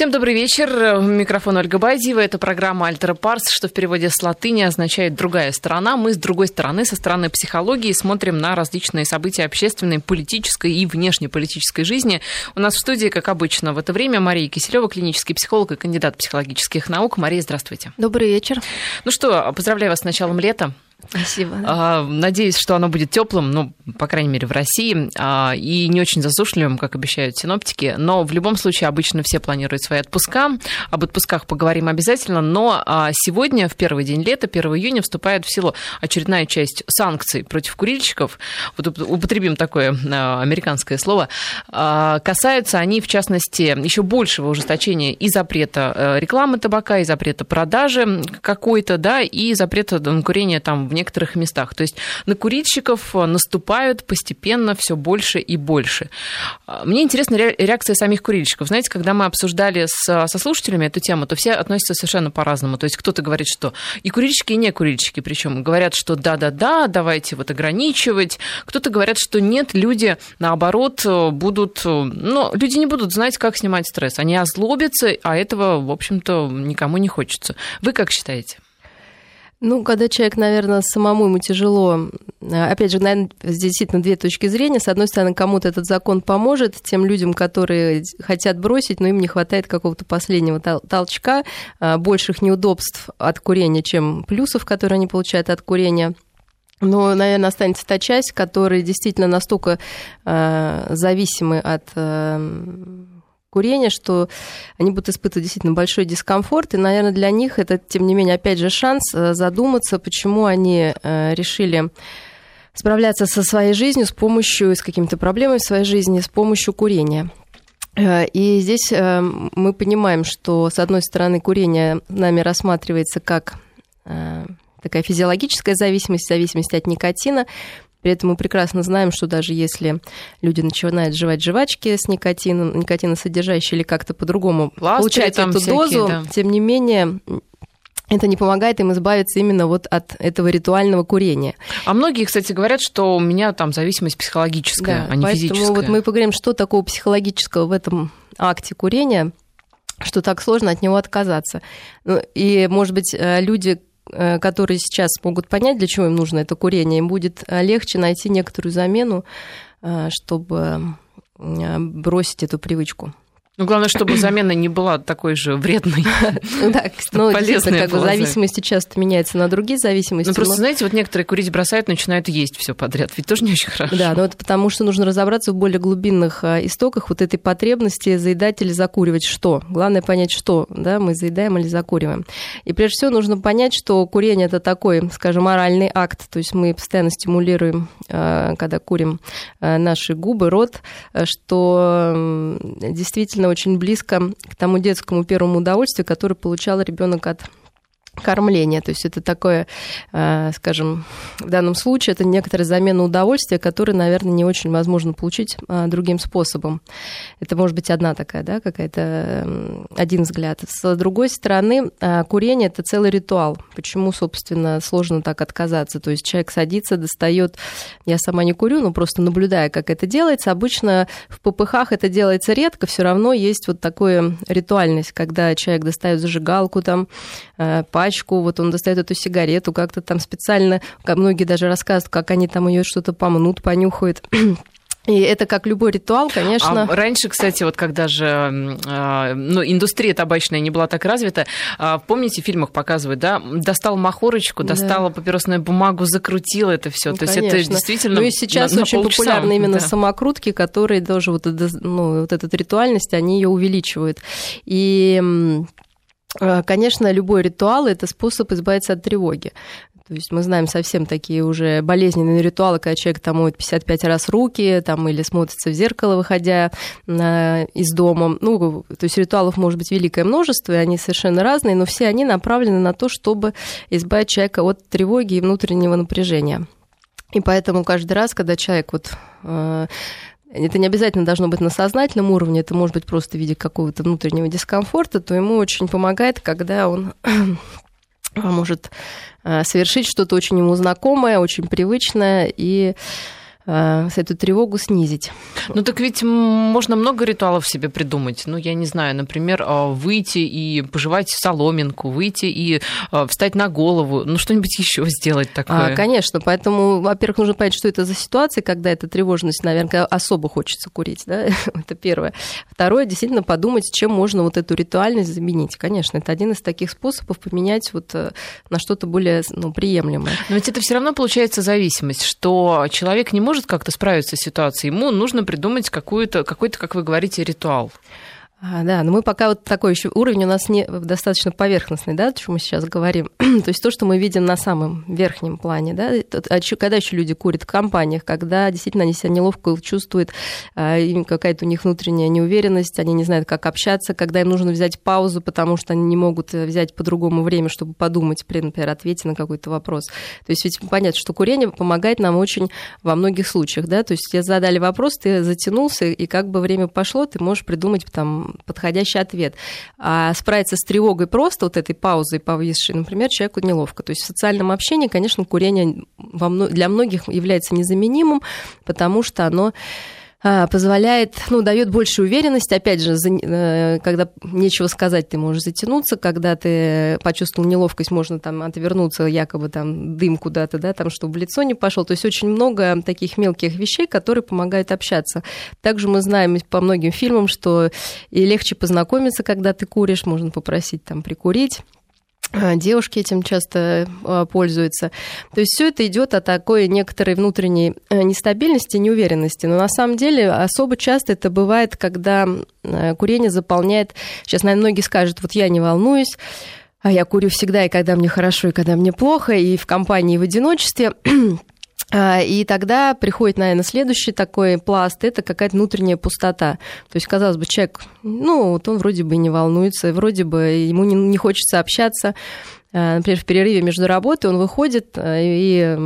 Всем добрый вечер. Микрофон Ольга Бадьева. Это программа «Альтера Парс», что в переводе с латыни означает «другая сторона». Мы с другой стороны, со стороны психологии, смотрим на различные события общественной, политической и внешнеполитической жизни. У нас в студии, как обычно, в это время Мария Киселева, клинический психолог и кандидат психологических наук. Мария, здравствуйте. Добрый вечер. Ну что, поздравляю вас с началом лета. Спасибо. Да. Надеюсь, что оно будет теплым, ну, по крайней мере, в России, а, и не очень засушливым, как обещают синоптики. Но в любом случае обычно все планируют свои отпуска. Об отпусках поговорим обязательно. Но а, сегодня, в первый день лета, 1 июня, вступает в силу очередная часть санкций против курильщиков. Вот употребим такое а, американское слово. Касаются они, в частности, еще большего ужесточения и запрета э, рекламы табака, и запрета продажи какой-то, да, и запрета курения там в некоторых местах. То есть на курильщиков э, наступают постепенно все больше и больше. А, мне интересна реакция самих курильщиков. Знаете, когда мы обсуждали с, со слушателями эту тему, то все относятся совершенно по-разному. То есть кто-то говорит, что и курильщики, и не курильщики, причем говорят, что да-да-да, давайте вот ограничивать. Кто-то говорят, что нет, люди наоборот будут, ну, люди не будут знать, как снимать стресс. Они озлобятся, а этого, в общем-то, никому не хочется. Вы как считаете? Ну, когда человек, наверное, самому ему тяжело, опять же, наверное, здесь действительно две точки зрения. С одной стороны, кому-то этот закон поможет, тем людям, которые хотят бросить, но им не хватает какого-то последнего толчка, а, больших неудобств от курения, чем плюсов, которые они получают от курения. Но, наверное, останется та часть, которые действительно настолько э, зависимы от э, курения, что они будут испытывать действительно большой дискомфорт. И, наверное, для них это, тем не менее, опять же, шанс э, задуматься, почему они э, решили справляться со своей жизнью с помощью, с какими-то проблемами в своей жизни с помощью курения. Э, и здесь мы понимаем, что, с одной стороны, курение нами рассматривается как такая физиологическая зависимость, зависимость от никотина. При этом мы прекрасно знаем, что даже если люди начинают жевать жвачки с никотином, никотиносодержащие или как-то по-другому получать эту всякие, дозу, да. тем не менее это не помогает им избавиться именно вот от этого ритуального курения. А многие, кстати, говорят, что у меня там зависимость психологическая, да, а не поэтому физическая. вот мы поговорим, что такого психологического в этом акте курения, что так сложно от него отказаться. Ну, и, может быть, э, люди, которые сейчас могут понять, для чего им нужно это курение, им будет э, легче найти некоторую замену, э, чтобы бросить эту привычку. Ну, главное, чтобы замена не была такой же вредной. Да, ну. Как бы зависимости часто меняются на другие зависимости. Ну, просто, знаете, вот некоторые курить бросают, начинают есть все подряд. Ведь тоже не очень хорошо. Да, но это потому, что нужно разобраться в более глубинных а, истоках вот этой потребности заедать или закуривать что. Главное понять, что да, мы заедаем или закуриваем. И прежде всего нужно понять, что курение – это такой, скажем, моральный акт. То есть мы постоянно стимулируем, а, когда курим, а, наши губы, рот, что действительно очень близко к тому детскому первому удовольствию, которое получал ребенок от кормления. То есть это такое, э, скажем, в данном случае это некоторая замена удовольствия, которое, наверное, не очень возможно получить э, другим способом. Это может быть одна такая, да, какая-то один взгляд. С другой стороны, э, курение это целый ритуал. Почему, собственно, сложно так отказаться? То есть человек садится, достает, я сама не курю, но просто наблюдая, как это делается. Обычно в ППХ это делается редко, все равно есть вот такая ритуальность, когда человек достает зажигалку там, пачку, вот он достает эту сигарету, как-то там специально, многие даже рассказывают, как они там ее что-то помнут, понюхают. И это как любой ритуал, конечно. А раньше, кстати, вот когда же э, ну, индустрия табачная не была так развита, э, помните, в фильмах показывают, да, достал махорочку, достала да. папиросную бумагу, закрутил это все. Ну, То конечно. есть это действительно. Ну и сейчас на, очень популярны именно да. самокрутки, которые тоже вот, ну, вот эта ритуальность, они ее увеличивают. И конечно, любой ритуал – это способ избавиться от тревоги. То есть мы знаем совсем такие уже болезненные ритуалы, когда человек там моет 55 раз руки, там, или смотрится в зеркало, выходя на, из дома. Ну, то есть ритуалов может быть великое множество, и они совершенно разные, но все они направлены на то, чтобы избавить человека от тревоги и внутреннего напряжения. И поэтому каждый раз, когда человек вот э, это не обязательно должно быть на сознательном уровне, это может быть просто в виде какого-то внутреннего дискомфорта, то ему очень помогает, когда он может э, совершить что-то очень ему знакомое, очень привычное и эту тревогу снизить. Ну так ведь можно много ритуалов себе придумать. Ну, я не знаю, например, выйти и пожевать соломинку, выйти и встать на голову, ну что-нибудь еще сделать такое. А, конечно, поэтому, во-первых, нужно понять, что это за ситуация, когда эта тревожность, наверное, особо хочется курить, да, это первое. Второе, действительно подумать, чем можно вот эту ритуальность заменить. Конечно, это один из таких способов поменять вот э, на что-то более ну, приемлемое. Но ведь это все равно получается зависимость, что человек не может как-то справиться с ситуацией, ему нужно придумать какую-то, какой-то, как вы говорите, ритуал. А, да, но мы пока вот такой еще уровень у нас не достаточно поверхностный, да, о чем мы сейчас говорим. то есть то, что мы видим на самом верхнем плане, да, а когда еще люди курят в компаниях, когда действительно они себя неловко чувствуют, а, какая-то у них внутренняя неуверенность, они не знают, как общаться, когда им нужно взять паузу, потому что они не могут э, взять по-другому время, чтобы подумать при, например, ответе на какой-то вопрос. То есть ведь понятно, что курение помогает нам очень во многих случаях, да, то есть тебе задали вопрос, ты затянулся, и как бы время пошло, ты можешь придумать там подходящий ответ. А справиться с тревогой просто вот этой паузой повисшей, например, человеку неловко. То есть в социальном общении, конечно, курение для многих является незаменимым, потому что оно позволяет, ну, дает больше уверенности. Опять же, э, когда нечего сказать, ты можешь затянуться, когда ты почувствовал неловкость, можно там отвернуться, якобы там дым куда-то, да, там, чтобы в лицо не пошел. То есть очень много таких мелких вещей, которые помогают общаться. Также мы знаем по многим фильмам, что и легче познакомиться, когда ты куришь, можно попросить там прикурить а, девушки этим часто а, пользуются. То есть все это идет от такой некоторой внутренней э, нестабильности, неуверенности. Но на самом деле особо часто это бывает, когда э, курение заполняет... Сейчас, наверное, многие скажут, вот я не волнуюсь, а я курю всегда, и когда мне хорошо, и когда мне плохо, и в компании, и в одиночестве. А, и тогда приходит, наверное, следующий такой пласт, это какая-то внутренняя пустота. То есть, казалось бы, человек, ну, вот он вроде бы не волнуется, вроде бы ему не, не хочется общаться. А, например, в перерыве между работой он выходит а, и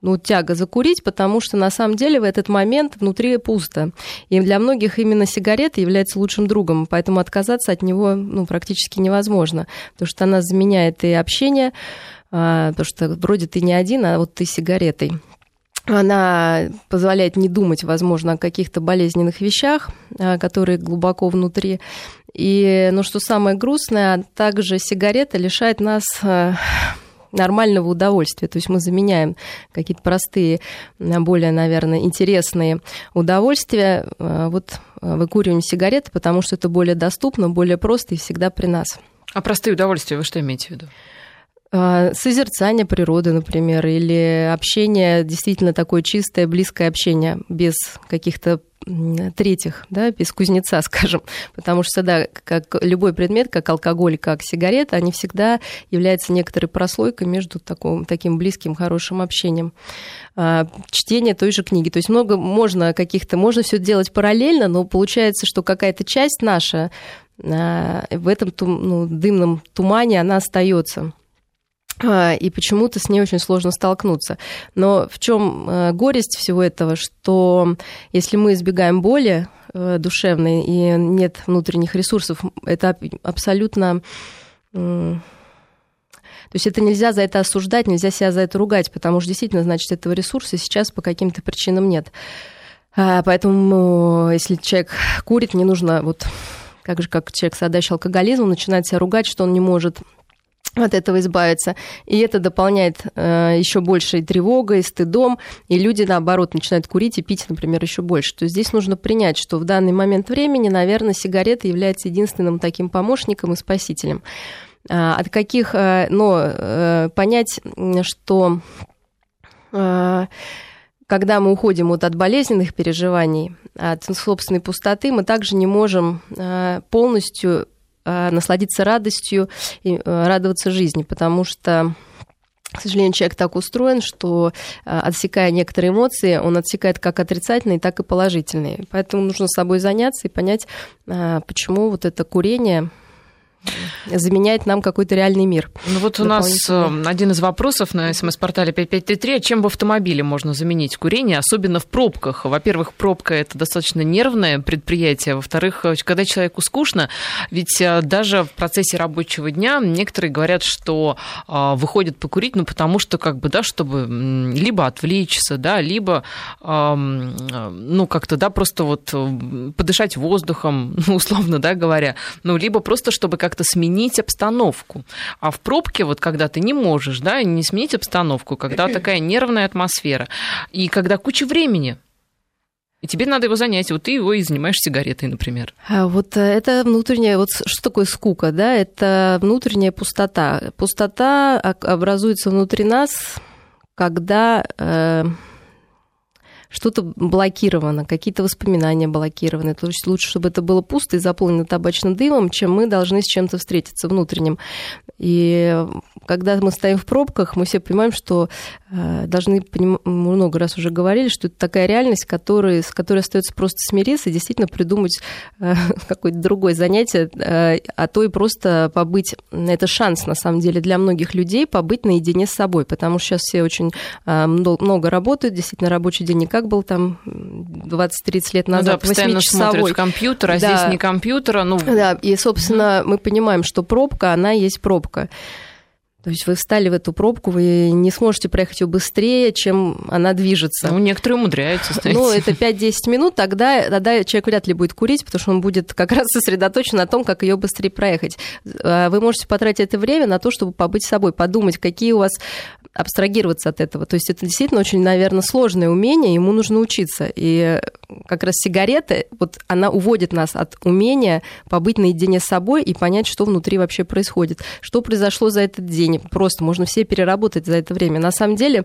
ну, тяга закурить, потому что на самом деле в этот момент внутри пусто. И для многих именно сигарета является лучшим другом, поэтому отказаться от него ну, практически невозможно, потому что она заменяет и общение, потому что вроде ты не один, а вот ты сигаретой. Она позволяет не думать, возможно, о каких-то болезненных вещах, которые глубоко внутри. И, ну, что самое грустное, также сигарета лишает нас нормального удовольствия. То есть мы заменяем какие-то простые, более, наверное, интересные удовольствия вот выкуриванием сигареты, потому что это более доступно, более просто и всегда при нас. А простые удовольствия вы что имеете в виду? А, созерцание природы, например, или общение, действительно такое чистое, близкое общение, без каких-то третьих, да, без кузнеца, скажем, потому что да, как любой предмет, как алкоголь, как сигарета, они всегда являются некоторой прослойкой между таким, таким близким, хорошим общением. А, чтение той же книги. То есть много можно каких-то, можно все делать параллельно, но получается, что какая-то часть наша а, в этом ну, дымном тумане, она остается. А, и почему-то с ней очень сложно столкнуться. Но в чем э, горесть всего этого, что если мы избегаем боли э, душевной и нет внутренних ресурсов, это абсолютно то есть это нельзя за это осуждать, нельзя себя за это ругать, потому что действительно, значит, этого ресурса сейчас по каким-то причинам нет. А, поэтому, если человек курит, не нужно вот как же как человек, страдающий алкоголизмом, начинать себя ругать, что он не может от этого избавиться. И это дополняет э, еще большей тревогой, стыдом, и люди, наоборот, начинают курить и пить, например, еще больше. То есть здесь нужно принять, что в данный момент времени, наверное, сигарета является единственным таким помощником и спасителем. А, от каких, э, но э, понять, что э, когда мы уходим вот от болезненных переживаний, от собственной пустоты, мы также не можем э, полностью насладиться радостью и э, радоваться жизни, потому что к сожалению, человек так устроен, что э, отсекая некоторые эмоции, он отсекает как отрицательные, так и положительные. Поэтому нужно с собой заняться и понять, почему вот это курение заменяет нам какой-то реальный мир. Ну вот у нас э, один из вопросов на смс-портале 5533. Чем в автомобиле можно заменить курение, особенно в пробках? Во-первых, пробка – это достаточно нервное предприятие. Во-вторых, э, когда человеку скучно, ведь э, даже в процессе рабочего дня некоторые говорят, что выходят покурить, ну потому что как бы, да, чтобы либо отвлечься, да, либо, ну как-то, да, просто вот подышать воздухом, условно, да, говоря, ну, либо просто чтобы как-то сменить обстановку. А в пробке, вот когда ты не можешь, да, не сменить обстановку, когда такая нервная атмосфера, и когда куча времени, и тебе надо его занять. Вот ты его и занимаешь сигаретой, например. А вот э, это внутренняя... Вот что такое скука, да? Это внутренняя пустота. Пустота образуется внутри нас, когда э, что-то блокировано, какие-то воспоминания блокированы. То есть лучше, чтобы это было пусто и заполнено табачным дымом, чем мы должны с чем-то встретиться внутренним. И когда мы стоим в пробках, мы все понимаем, что э, должны, мы много раз уже говорили, что это такая реальность, который, с которой остается просто смириться и действительно придумать э, какое-то другое занятие, э, а то и просто побыть. Это шанс, на самом деле, для многих людей побыть наедине с собой, потому что сейчас все очень много работают, действительно, рабочий день не как был там 20-30 лет назад, ну да, постоянно смотрят в компьютер, а да. здесь не компьютера. Ну... Да, и, собственно, мы понимаем, что пробка, она есть пробка. То есть вы встали в эту пробку, вы не сможете проехать ее быстрее, чем она движется. Ну, некоторые умудряются стоять. Ну, это 5-10 минут, тогда, тогда человек вряд ли будет курить, потому что он будет как раз сосредоточен на том, как ее быстрее проехать. А вы можете потратить это время на то, чтобы побыть собой, подумать, какие у вас абстрагироваться от этого. То есть это действительно очень, наверное, сложное умение, ему нужно учиться. И как раз сигарета, вот она уводит нас от умения побыть наедине с собой и понять, что внутри вообще происходит, что произошло за этот день. Просто можно все переработать за это время. На самом деле,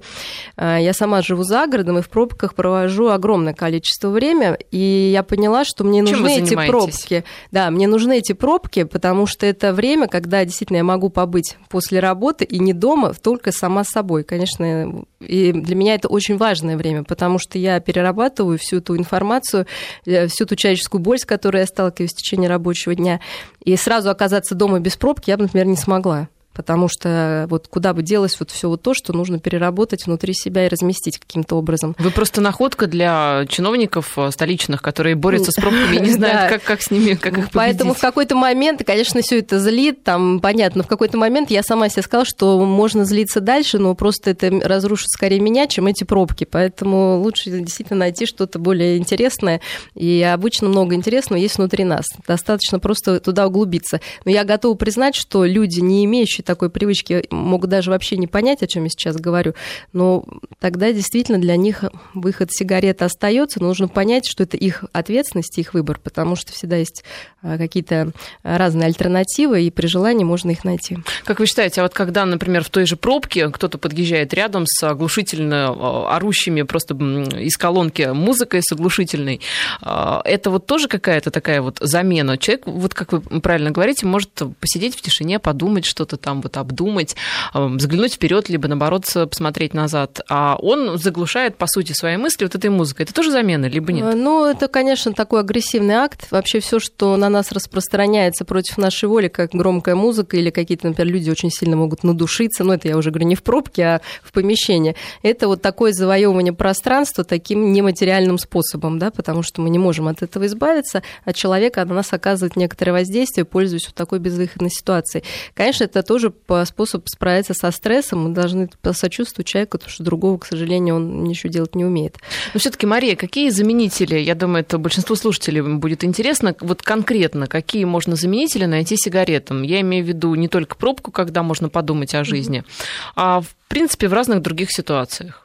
э, я сама живу за городом и в пробках провожу огромное количество времени, и я поняла, что мне Чем нужны эти пробки. Да, мне нужны эти пробки, потому что это время, когда действительно я могу побыть после работы и не дома, только сама с собой собой. Конечно, и для меня это очень важное время, потому что я перерабатываю всю эту информацию, э, всю ту человеческую боль, с которой я сталкиваюсь в течение рабочего дня. И сразу оказаться дома без пробки я бы, например, не смогла потому что вот куда бы делось вот все вот то, что нужно переработать внутри себя и разместить каким-то образом. Вы просто находка для чиновников э, столичных, которые борются с пробками и не знают, как, как с ними, как их Поэтому в какой-то момент, конечно, все это злит, там, понятно, в какой-то момент я сама себе сказала, что можно злиться дальше, но просто это разрушит скорее меня, чем эти пробки, поэтому лучше действительно найти что-то более интересное, и обычно много интересного есть внутри нас, достаточно просто туда углубиться. Но я готова признать, что люди, не имеющие имеющие такой привычки могут даже вообще не понять, о чем я сейчас говорю, но тогда действительно для них выход сигареты остается, но нужно понять, что это их ответственность, их выбор, потому что всегда есть а, какие-то разные альтернативы, и при желании можно их найти. Как вы считаете, а вот когда, например, в той же пробке кто-то подъезжает рядом с оглушительно а, орущими просто из колонки музыкой с оглушительной, а, это вот тоже какая-то такая вот замена? Человек, вот как вы правильно говорите, может посидеть в тишине, подумать что-то там, там вот обдумать, взглянуть вперед, либо наоборот посмотреть назад. А он заглушает, по сути, свои мысли вот этой музыкой. Это тоже замена, либо нет? Э, ну, это, конечно, такой агрессивный акт. Вообще все, что на нас распространяется против нашей воли, как громкая музыка или какие-то, например, люди очень сильно могут надушиться, ну, это я уже говорю не в пробке, а в помещении. Это вот такое завоевывание пространства таким нематериальным способом, да, потому что мы не можем от этого избавиться, а человека на нас оказывает некоторое воздействие, пользуясь вот такой безвыходной ситуацией. Конечно, это тоже способ справиться со стрессом. Мы должны посочувствовать человеку, потому что другого, к сожалению, он ничего делать не умеет. Но все-таки, Мария, какие заменители, я думаю, это большинству слушателей будет интересно, вот конкретно, какие можно заменители найти сигаретам? Я имею в виду не только пробку, когда можно подумать о жизни, mm-hmm. а в принципе в разных других ситуациях.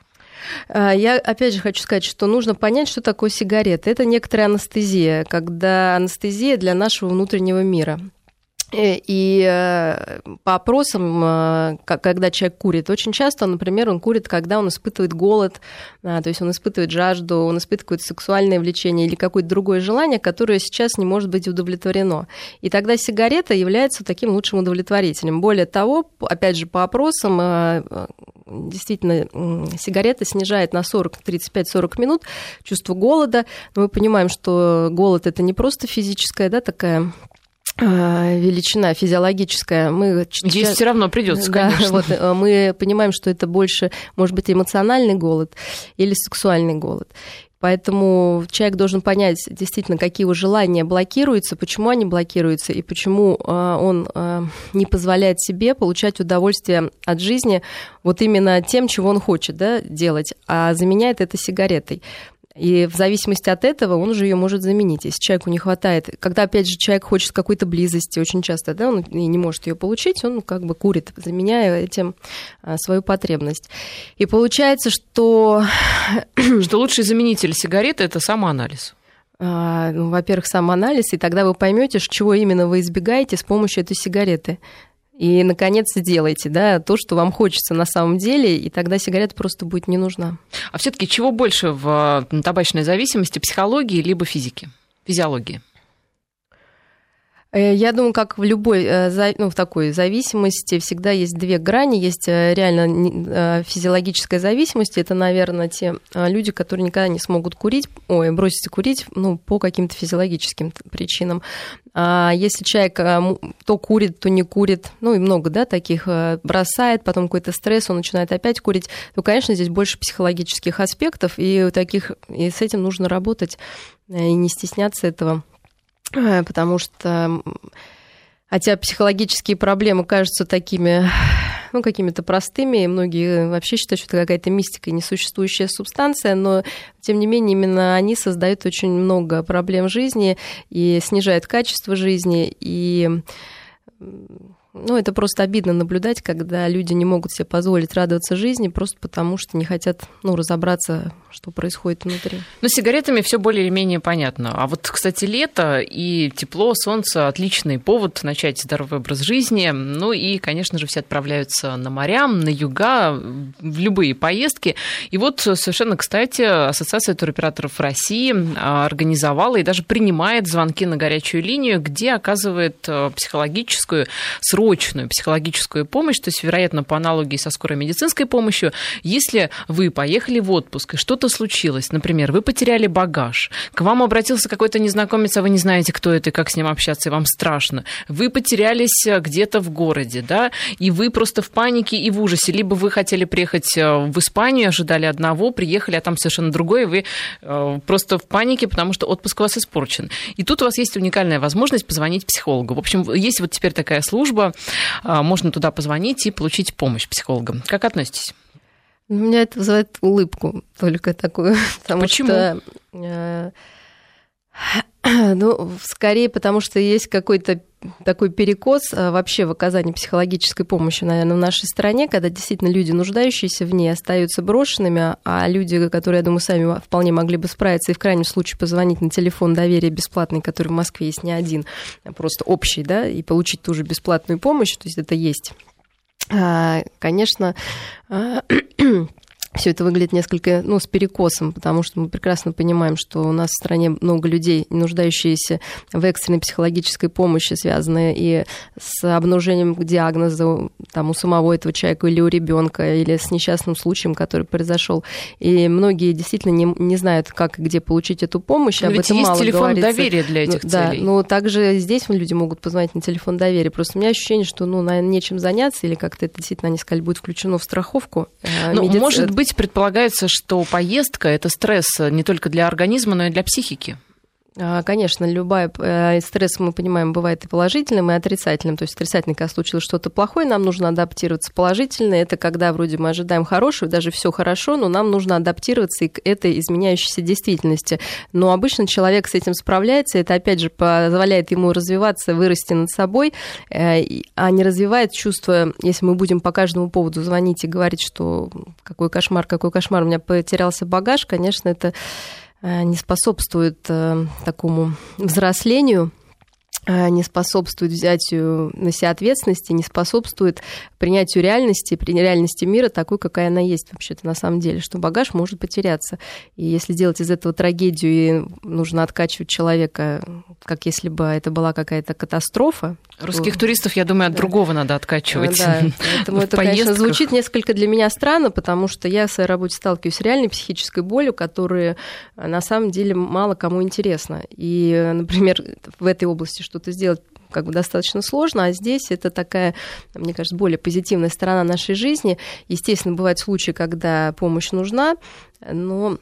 А, я опять же хочу сказать, что нужно понять, что такое сигарета. Это некоторая анестезия, когда анестезия для нашего внутреннего мира. Э, и э, по опросам, э, когда человек курит, очень часто, например, он курит, когда он испытывает голод, то есть он испытывает жажду, он испытывает сексуальное влечение или какое-то другое желание, которое сейчас не может быть удовлетворено. И тогда сигарета является таким лучшим удовлетворителем. Более того, опять же, по опросам, действительно, сигарета снижает на 40, 35-40 минут чувство голода. Но мы понимаем, что голод это не просто физическая да, такая величина физиологическая. Мы Есть все равно придется, да, конечно. Вот, мы понимаем, что это больше, может быть, эмоциональный голод или сексуальный голод. Поэтому человек должен понять действительно, какие его желания блокируются, почему они блокируются и почему а, он не позволяет себе получать удовольствие от жизни вот именно тем, чего он хочет да, делать, а заменяет это сигаретой. И в зависимости от этого он уже ее может заменить, если человеку не хватает. Когда, опять же, человек хочет какой-то близости, очень часто, да, он и не может ее получить, он как бы курит, заменяя этим а, свою потребность. И получается, что... Что лучший заменитель сигареты – это самоанализ. А, ну, во-первых, самоанализ, и тогда вы поймете, чего именно вы избегаете с помощью этой сигареты. И, наконец, сделайте да, то, что вам хочется на самом деле, и тогда сигарета просто будет не нужна. А все таки чего больше в табачной зависимости, психологии либо физики, физиологии? Э, я думаю, как в любой э, ну, в такой зависимости всегда есть две грани. Есть э, реально физиологическая зависимость. Это, наверное, те люди, которые никогда не смогут курить, ой, бросить курить ну, по каким-то физиологическим причинам. А если человек то курит, то не курит, ну и много, да, таких бросает, потом какой-то стресс, он начинает опять курить, то, конечно, здесь больше психологических аспектов, и таких, и с этим нужно работать, и не стесняться этого. Э, потому что хотя психологические проблемы кажутся такими ну, какими-то простыми, и многие вообще считают, что это какая-то мистика, несуществующая субстанция, но, тем не менее, именно они создают очень много проблем жизни и снижают качество жизни, и ну, это просто обидно наблюдать, когда люди не могут себе позволить радоваться жизни просто потому, что не хотят ну, разобраться, что происходит внутри. Ну, сигаретами все более или менее понятно. А вот, кстати, лето и тепло, солнце – отличный повод начать здоровый образ жизни. Ну и, конечно же, все отправляются на моря, на юга, в любые поездки. И вот совершенно, кстати, Ассоциация туроператоров России а, организовала и даже принимает звонки на горячую линию, где оказывает э, психологическую, срочную психологическую помощь, то есть, вероятно, по аналогии со скорой медицинской помощью, если вы поехали в отпуск и что что-то случилось, например, вы потеряли багаж, к вам обратился какой-то незнакомец, а вы не знаете, кто это и как с ним общаться, и вам страшно, вы потерялись э, где-то в городе, да, и вы просто в панике и в ужасе, либо вы хотели приехать э, в Испанию, ожидали одного, приехали, а там совершенно другое, вы э, просто в панике, потому что отпуск у вас испорчен. И тут у вас есть уникальная возможность позвонить психологу. В общем, есть вот теперь такая служба, можно туда позвонить и получить помощь психолога. Как относитесь? У меня это вызывает улыбку только такую. Потому Почему? Что, э, ну, скорее потому, что есть какой-то такой перекос э, вообще в оказании психологической помощи, наверное, в нашей стране, когда действительно люди, нуждающиеся в ней, остаются брошенными, а люди, которые, я думаю, сами вполне могли бы справиться и в крайнем случае позвонить на телефон доверия бесплатный, который в Москве есть не один, а просто общий, да, и получить ту же бесплатную помощь, то есть это есть. А, конечно, а, все это выглядит несколько, ну, с перекосом, потому что мы прекрасно понимаем, что у нас в стране много людей, нуждающиеся в экстренной психологической помощи, связанные и с обнаружением диагноза там, у самого этого человека или у ребенка, или с несчастным случаем, который произошел. И многие действительно не, не знают, как и где получить эту помощь. Но об этом есть мало телефон говорится. доверия для этих ну, целей. Да, но также здесь люди могут позвонить на телефон доверия. Просто у меня ощущение, что, ну, наверное, нечем заняться, или как-то это действительно, они сказали, будет включено в страховку. Э, ну, медици... может быть, предполагается, что поездка – это стресс не только для организма, но и для психики. А, конечно, любой э, стресс, мы понимаем, бывает и положительным, и отрицательным. То есть отрицательный, когда случилось что-то плохое, нам нужно адаптироваться. Положительно – это когда вроде мы ожидаем хорошего, даже все хорошо, но нам нужно адаптироваться и к этой изменяющейся действительности. Но обычно человек с этим справляется, это, опять же, позволяет ему развиваться, вырасти над собой, э, а не развивает чувство, если мы будем по каждому поводу звонить и говорить, что какой кошмар, какой кошмар, у меня потерялся багаж, конечно, это не способствует э, такому взрослению Э, не способствует взятию на себя ответственности, не способствует принятию реальности, реальности мира такой, какая она есть вообще-то на самом деле, что багаж может потеряться. И если делать из этого трагедию, и нужно откачивать человека, как если бы это была какая-то катастрофа. Русских то... туристов, я думаю, от да. другого надо откачивать. Да, поэтому это, конечно, звучит несколько для меня странно, потому что я в своей работе сталкиваюсь с реальной психической болью, которая на самом деле мало кому интересна. И, например, в этой области что что-то сделать как бы достаточно сложно, а здесь это такая, мне кажется, более позитивная сторона нашей жизни. Естественно, бывают случаи, когда помощь нужна, но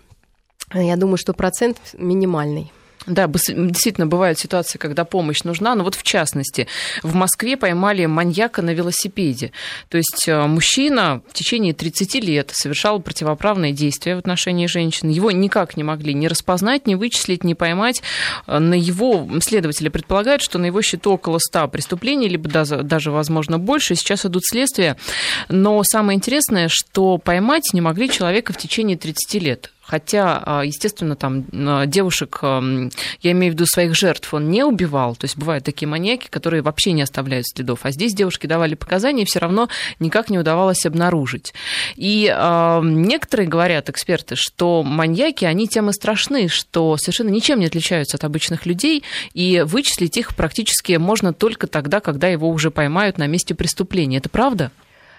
я думаю, что процент минимальный. Да, действительно, бывают ситуации, когда помощь нужна. Но вот в частности, в Москве поймали маньяка на велосипеде. То есть э, мужчина в течение 30 лет совершал противоправные действия в отношении женщин. Его никак не могли ни распознать, ни вычислить, ни поймать. Э, на его следователи предполагают, что на его счету около 100 преступлений, либо даже, даже возможно, больше. Сейчас идут следствия. Но самое интересное, что поймать не могли человека в течение 30 лет. Хотя, а, естественно, там а, девушек, я имею в виду своих жертв, он не убивал. То есть бывают такие маньяки, которые вообще не оставляют следов. А здесь девушки давали показания, и все равно никак не удавалось обнаружить. И э, некоторые говорят, эксперты, что маньяки, они тем и страшны, что совершенно ничем не отличаются от обычных людей, и вычислить их практически можно только тогда, когда его уже поймают на месте преступления. Это правда?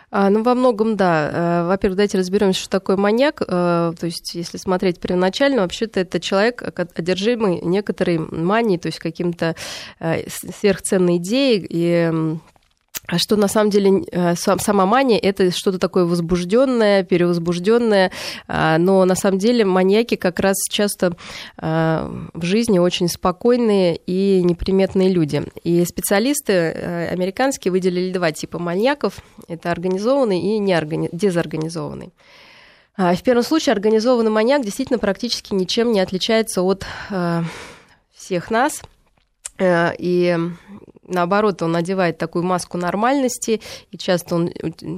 А, ну, во многом, да. Э, во-первых, давайте разберемся, что такое маньяк. Э, то есть, если смотреть первоначально, вообще-то это человек, одержимый некоторой манией, то есть каким-то э, сверхценной идеей и что на самом деле э, сама мания это что-то такое возбужденное, перевозбужденное, а, но на самом деле маньяки как раз часто а, в жизни очень спокойные и неприметные люди. И специалисты э, американские выделили два типа маньяков: это организованный и неоргани... дезорганизованный. В первом случае организованный маньяк действительно практически ничем не отличается от э, всех нас. И наоборот, он надевает такую маску нормальности, и часто он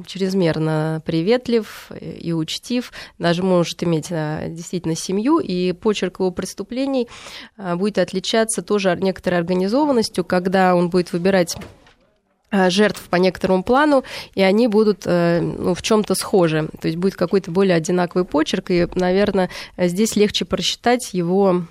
чрезмерно приветлив и учтив, даже может иметь а, действительно семью, и почерк его преступлений будет отличаться тоже некоторой организованностью, когда он будет выбирать жертв по некоторому плану, и они будут э, ну, в чем-то схожи. То есть будет какой-то более одинаковый почерк, и, наверное, здесь легче просчитать его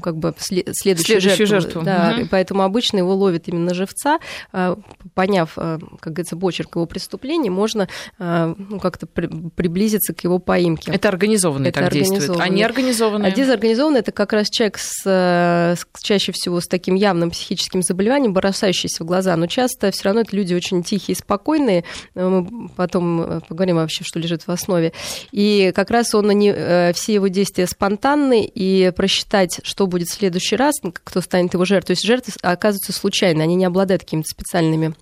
как бы следующую, следующую жертву. жертву. Да, угу. поэтому обычно его ловят именно живца. А, поняв, а, как говорится, почерк его преступления, можно а, ну, как-то приблизиться к его поимке. Это организованный это так действует, а не организованный? А дезорганизованный – это как раз человек с, с, чаще всего с таким явным психическим заболеванием, бросающийся в глаза, но часто все равно это люди очень тихие и спокойные. Мы потом поговорим вообще, что лежит в основе. И как раз он, они, э, все его действия спонтанны, и просчитать, что что будет в следующий раз, кто станет его жертвой. То есть жертвы оказываются случайно, они не обладают какими-то специальными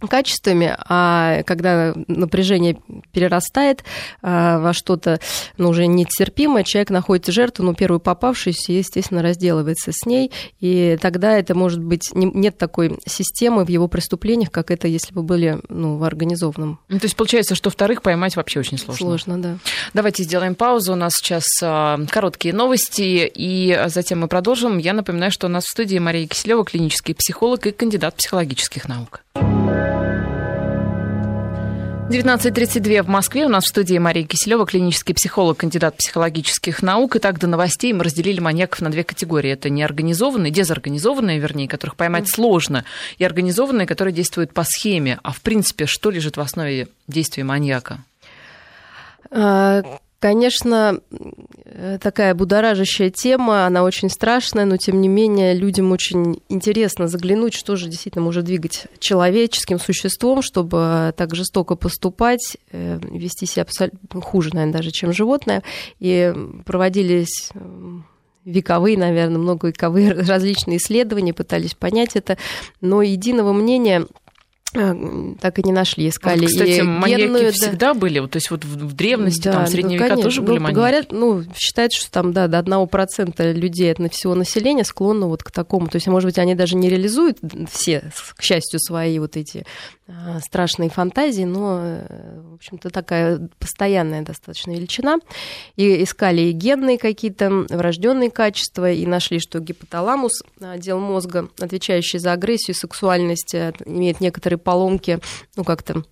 качествами, а когда напряжение перерастает а, во что-то ну, уже нетерпимое, человек находит жертву, ну, первую попавшуюся, и, естественно, разделывается с ней, и тогда это может быть, не, нет такой системы в его преступлениях, как это, если бы были ну, в организованном. Ну, то есть получается, что вторых поймать вообще очень сложно. Сложно, да. Давайте сделаем паузу, у нас сейчас а, короткие новости, и затем мы продолжим. Я напоминаю, что у нас в студии Мария Киселева, клинический психолог и кандидат психологических наук. 19.32 в Москве. У нас в студии Мария Киселева, клинический психолог, кандидат психологических наук. И так до новостей мы разделили маньяков на две категории. Это неорганизованные, дезорганизованные, вернее, которых поймать сложно, и организованные, которые действуют по схеме. А в принципе, что лежит в основе действия маньяка? Конечно, э, такая будоражащая тема, она очень страшная, но тем не менее людям очень интересно заглянуть, что же действительно может двигать человеческим существом, чтобы так жестоко поступать, э, вести себя абсолютно хуже, наверное, даже, чем животное. И проводились вековые, наверное, многовековые различные исследования, пытались понять это, но единого мнения так и не нашли, искали. Вот, кстати, и маньяки генную, всегда да. были, то есть вот в древности, да, там, в средние ну, века тоже были ну, маньяки. Говорят, ну, считается, что там, да, до одного процента людей от всего населения склонны вот к такому. То есть, может быть, они даже не реализуют все, к счастью, свои вот эти а, страшные фантазии, но, э, в общем-то, такая постоянная достаточно величина. И искали и генные какие-то врожденные качества, и нашли, что гипоталамус, отдел мозга, отвечающий за агрессию сексуальность, э, имеет некоторые поломки, ну, как-то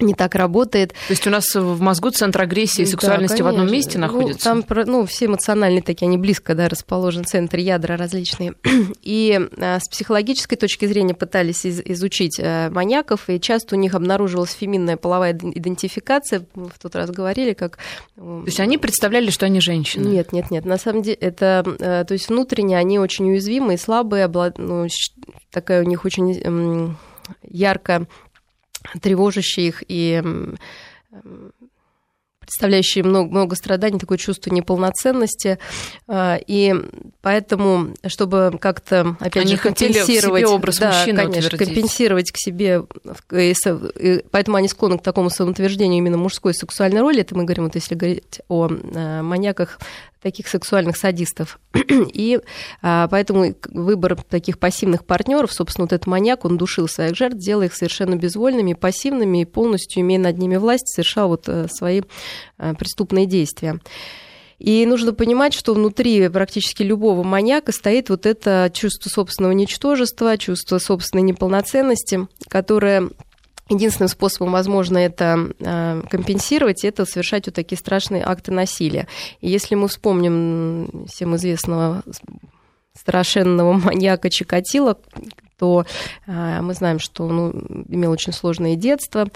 не так работает. То есть у нас в мозгу центр агрессии и сексуальности да, в одном месте находится? Ну, там ну, все эмоциональные такие, они близко да, расположены, центры ядра различные. И а, с психологической точки зрения пытались из, изучить а, маньяков, и часто у них обнаруживалась феминная половая идентификация. Мы в тот раз говорили, как... То есть они представляли, что они женщины? Нет, нет, нет. На самом деле это... А, то есть внутренне они очень уязвимые, слабые, облад... ну, такая у них очень яркая тревожащие их и представляющие много, много страданий, такое чувство неполноценности. А, и поэтому, чтобы как-то, опять они же, компенсировать... Образ да, мужчины конечно, утвердить. компенсировать к себе... И, поэтому они склонны к такому самоутверждению именно мужской сексуальной роли. Это мы говорим, вот если говорить о а, маньяках таких сексуальных садистов. И а, поэтому выбор таких пассивных партнеров, собственно, вот этот маньяк, он душил своих жертв, делая их совершенно безвольными, пассивными и полностью, имея над ними власть, совершал вот а, свои а, преступные действия. И нужно понимать, что внутри практически любого маньяка стоит вот это чувство собственного ничтожества, чувство собственной неполноценности, которое Единственным способом, возможно, это э, компенсировать, это совершать вот такие страшные акты насилия. И если мы вспомним всем известного страшенного маньяка Чикатила, то э, мы знаем, что он ну, имел очень сложное детство,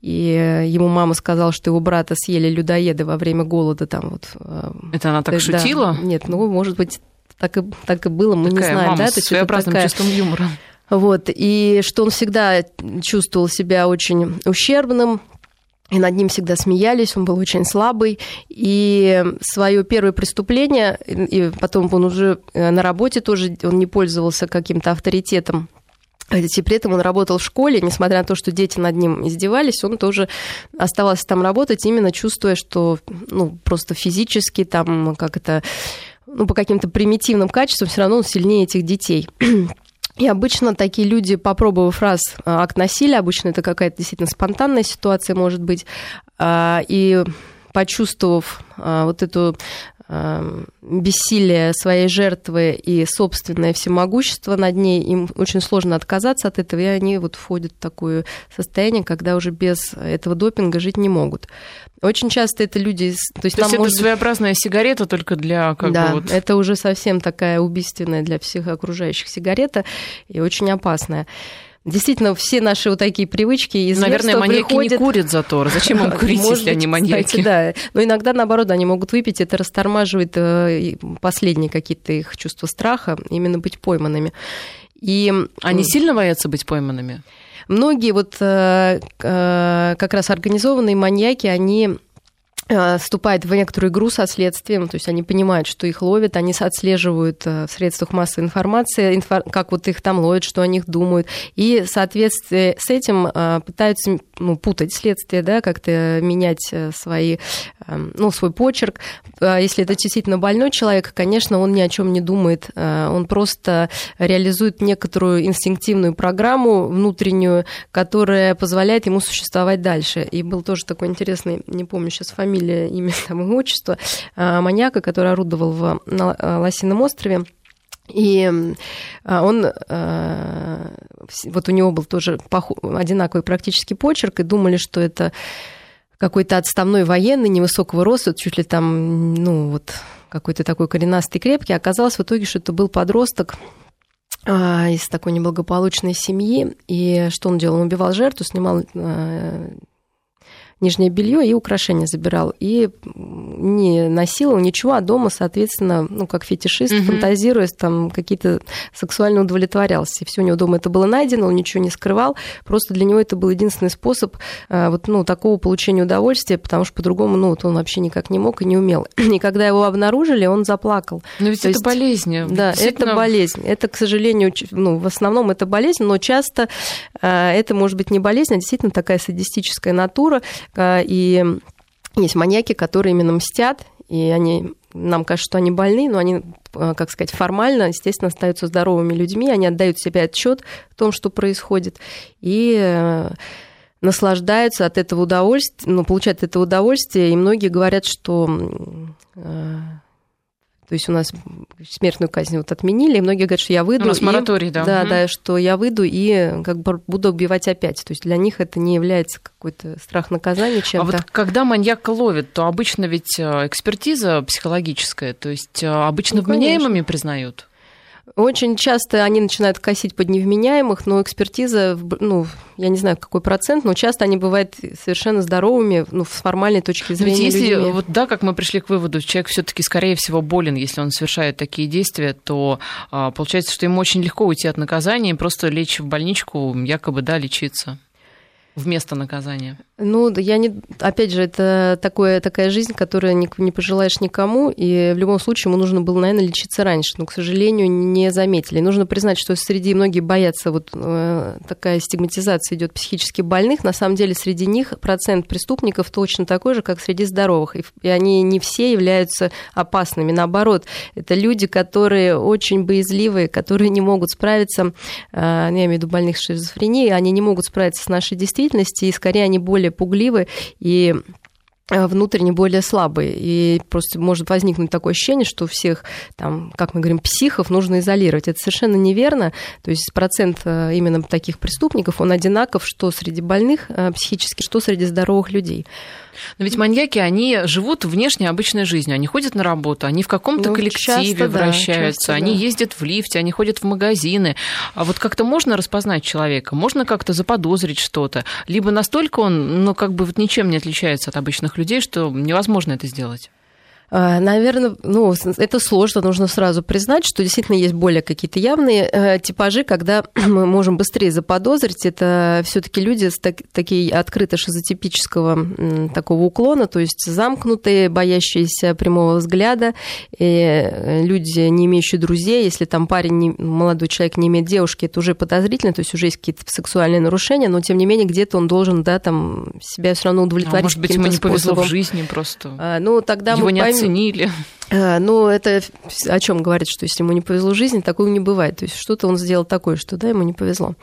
и ему мама сказала, что его брата съели людоеды во время голода. Там вот, э, Это она так да, шутила? Нет, ну, может быть, так и, так и было, мы такая не знаем. Мама да? с своеобразным такая... чувством юмора. Вот, и что он всегда чувствовал себя очень ущербным, и над ним всегда смеялись, он был очень слабый. И свое первое преступление, и потом он уже э, на работе тоже, он не пользовался каким-то авторитетом и при этом он работал в школе, несмотря на то, что дети над ним издевались, он тоже оставался там работать, именно чувствуя, что ну, просто физически там как это, ну, по каким-то примитивным качествам все равно он сильнее этих детей. И обычно такие люди, попробовав раз а, акт насилия, обычно это какая-то действительно спонтанная ситуация может быть, а, и почувствовав а, вот эту бессилие своей жертвы и собственное всемогущество над ней, им очень сложно отказаться от этого, и они вот входят в такое состояние, когда уже без этого допинга жить не могут. Очень часто это люди... То есть, то есть это может... своеобразная сигарета только для... Как да, бы вот... это уже совсем такая убийственная для всех окружающих сигарета и очень опасная. Действительно, все наши вот такие привычки из Наверное, маньяки приходят... не курят затор. Зачем им курить, Может если быть, они маньяки? Кстати, да. Но иногда, наоборот, они могут выпить, это растормаживает э, последние какие-то их чувства страха, именно быть пойманными. И... Они сильно боятся быть пойманными? Многие вот э, э, как раз организованные маньяки, они вступает в некоторую игру со следствием, то есть они понимают, что их ловят, они отслеживают э, в средствах массовой информации, как вот их там ловят, что о них думают, и в соответствии с этим э, пытаются ну, путать следствие, да, как-то менять свои, эм, ну, свой почерк. Если это действительно больной человек, конечно, он ни о чем не думает, он просто реализует некоторую инстинктивную программу внутреннюю, которая позволяет ему существовать дальше. И был тоже такой интересный, не помню сейчас фамилию, фамилия, имя, там, и отчество, а, маньяка, который орудовал в, на а, Лосином острове. И а, он, вот у него был тоже одинаковый практически почерк, и думали, что это какой-то отставной военный невысокого роста, чуть ли там, ну вот, какой-то такой коренастый, крепкий. Оказалось в итоге, что это был подросток, из такой неблагополучной семьи. И что он делал? Он убивал жертву, снимал нижнее белье и украшения забирал. И не носил ничего, а дома, соответственно, ну, как фетишист, угу. фантазируя, там какие-то сексуально удовлетворялся. И все у него дома это было найдено, он ничего не скрывал. Просто для него это был единственный способ а, вот, ну, такого получения удовольствия, потому что по-другому ну, вот он вообще никак не мог и не умел. И когда его обнаружили, он заплакал. Но ведь То это есть, болезнь. Да, Действительно... это болезнь. Это, к сожалению, ну, в основном это болезнь, но часто а, это может быть не болезнь, а действительно такая садистическая натура, и есть маньяки, которые именно мстят, и они нам кажется, что они больны, но они, э, как сказать, формально, естественно, остаются здоровыми людьми, они отдают себе отчет в том, что происходит, и э, наслаждаются от этого удовольствия, ну, получают этого удовольствие, и многие говорят, что э, То есть у нас смертную казнь вот отменили, и многие говорят, что я выйду. У нас и, мораторий, да. Да, угу. да, что я выйду и как бы буду убивать опять. То есть для них это не является какой-то страх наказания чем-то. А вот когда маньяка ловят, то обычно ведь э, экспертиза психологическая, то есть э, обычно ну, вменяемыми признают? Очень часто они начинают косить под невменяемых, но экспертиза, ну, я не знаю, какой процент, но часто они бывают совершенно здоровыми, ну, с формальной точки зрения. Ведь если, людьми. вот да, как мы пришли к выводу, человек все-таки, скорее всего, болен, если он совершает такие действия, то а, получается, что ему очень легко уйти от наказания и просто лечь в больничку, якобы, да, лечиться вместо наказания? Ну, я не... Опять же, это такое, такая жизнь, которую не, не пожелаешь никому, и в любом случае ему нужно было, наверное, лечиться раньше, но, к сожалению, не заметили. Нужно признать, что среди многих боятся, вот э, такая стигматизация идет психически больных, на самом деле среди них процент преступников точно такой же, как среди здоровых, и, и они не все являются опасными, наоборот, это люди, которые очень боязливые, которые не могут справиться, э, я имею в виду больных шизофренией, они не могут справиться с нашей действительностью, и скорее они более более пугливы и э, внутренне более слабые. И просто может возникнуть такое ощущение, что всех, там, как мы говорим, психов нужно изолировать. Это совершенно неверно. То есть процент э, именно таких преступников, он одинаков что среди больных э, психически, что среди здоровых людей. Но ведь маньяки, они живут внешне обычной жизнью. Они ходят на работу, они в каком-то ну, коллективе часто, вращаются, да, часто, они да. ездят в лифте, они ходят в магазины. А вот как-то можно распознать человека, можно как-то заподозрить что-то. Либо настолько он, ну, как бы вот ничем не отличается от обычных людей, что невозможно это сделать. А, Наверное, ну, это сложно, нужно сразу признать, что действительно есть более какие-то явные э, типажи, когда мы можем быстрее заподозрить. Это все таки люди с так, такие открыто шизотипического такого уклона, то есть замкнутые, боящиеся прямого взгляда, и э, люди, не имеющие друзей. Если там парень, не, молодой человек не имеет девушки, это уже подозрительно, то есть уже есть какие-то сексуальные нарушения, но тем не менее где-то он должен, да, там себя все равно удовлетворить. А может быть, ему не повезло в жизни просто. А, ну, тогда Его мы поймем, оценили. Э, ну, это о чем говорит, что если ему не повезло в жизни, такого не бывает. То есть что-то он сделал такое, что да, ему не повезло.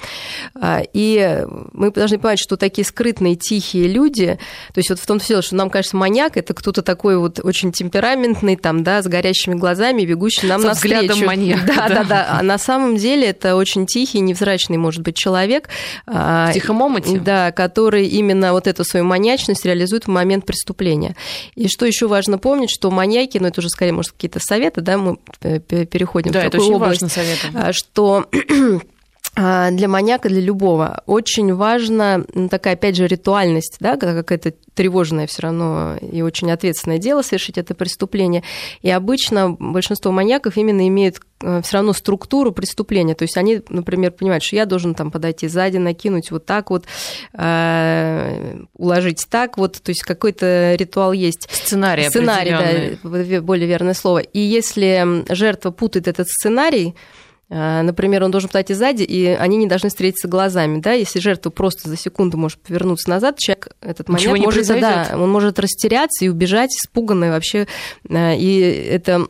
А, и мы должны понимать, что такие скрытные, тихие люди, то есть вот в том дело, что нам кажется, маньяк это кто-то такой вот очень темпераментный, там, да, с горящими глазами, бегущий нам Со навстречу. взглядом маньяка. Да, да, да, да. А на самом деле это очень тихий, невзрачный, может быть, человек. А, в тихом омуте. Да, который именно вот эту свою маньячность реализует в момент преступления. И что еще важно помнить, что маньяки, ну это уже скорее, может, какие-то советы, да, мы переходим да, в такую это очень область, важный совет. А, что для маньяка, для любого, очень важна такая, опять же, ритуальность, да, какая-то тревожное все равно и очень ответственное дело совершить это преступление. И обычно большинство маньяков именно имеют э, все равно структуру преступления. То есть они, например, понимают, что я должен там подойти сзади, накинуть вот так вот, э, уложить так вот. То есть какой-то ритуал есть. Сценарий Сценарий, да, более верное слово. И если жертва путает этот сценарий, а, например, он должен подойти сзади, и они не должны встретиться глазами. Да? Если жертва просто за секунду может повернуться назад, человек, этот маньяк, Ничего может, да, он может растеряться и убежать, испуганный вообще. А, и это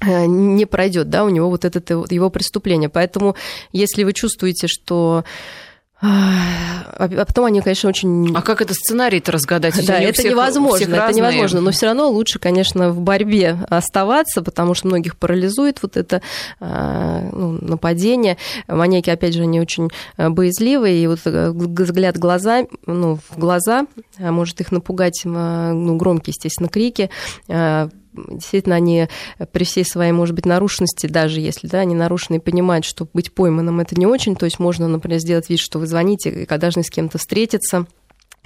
а, не пройдет, да, у него вот это его преступление. Поэтому, если вы чувствуете, что а потом они, конечно, очень... А как это сценарий-то разгадать? Да, это всех, невозможно, это невозможно. Но все равно лучше, конечно, в борьбе оставаться, потому что многих парализует вот это а, ну, нападение. Маньяки, опять же, они очень а, боязливые, и вот э, взгляд глаза, ну, в глаза может их напугать, ну, громкие, естественно, крики, действительно они при всей своей, может быть, нарушенности, даже если да, они нарушены и понимают, что быть пойманным это не очень, то есть можно, например, сделать вид, что вы звоните, и когда должны с кем-то встретиться,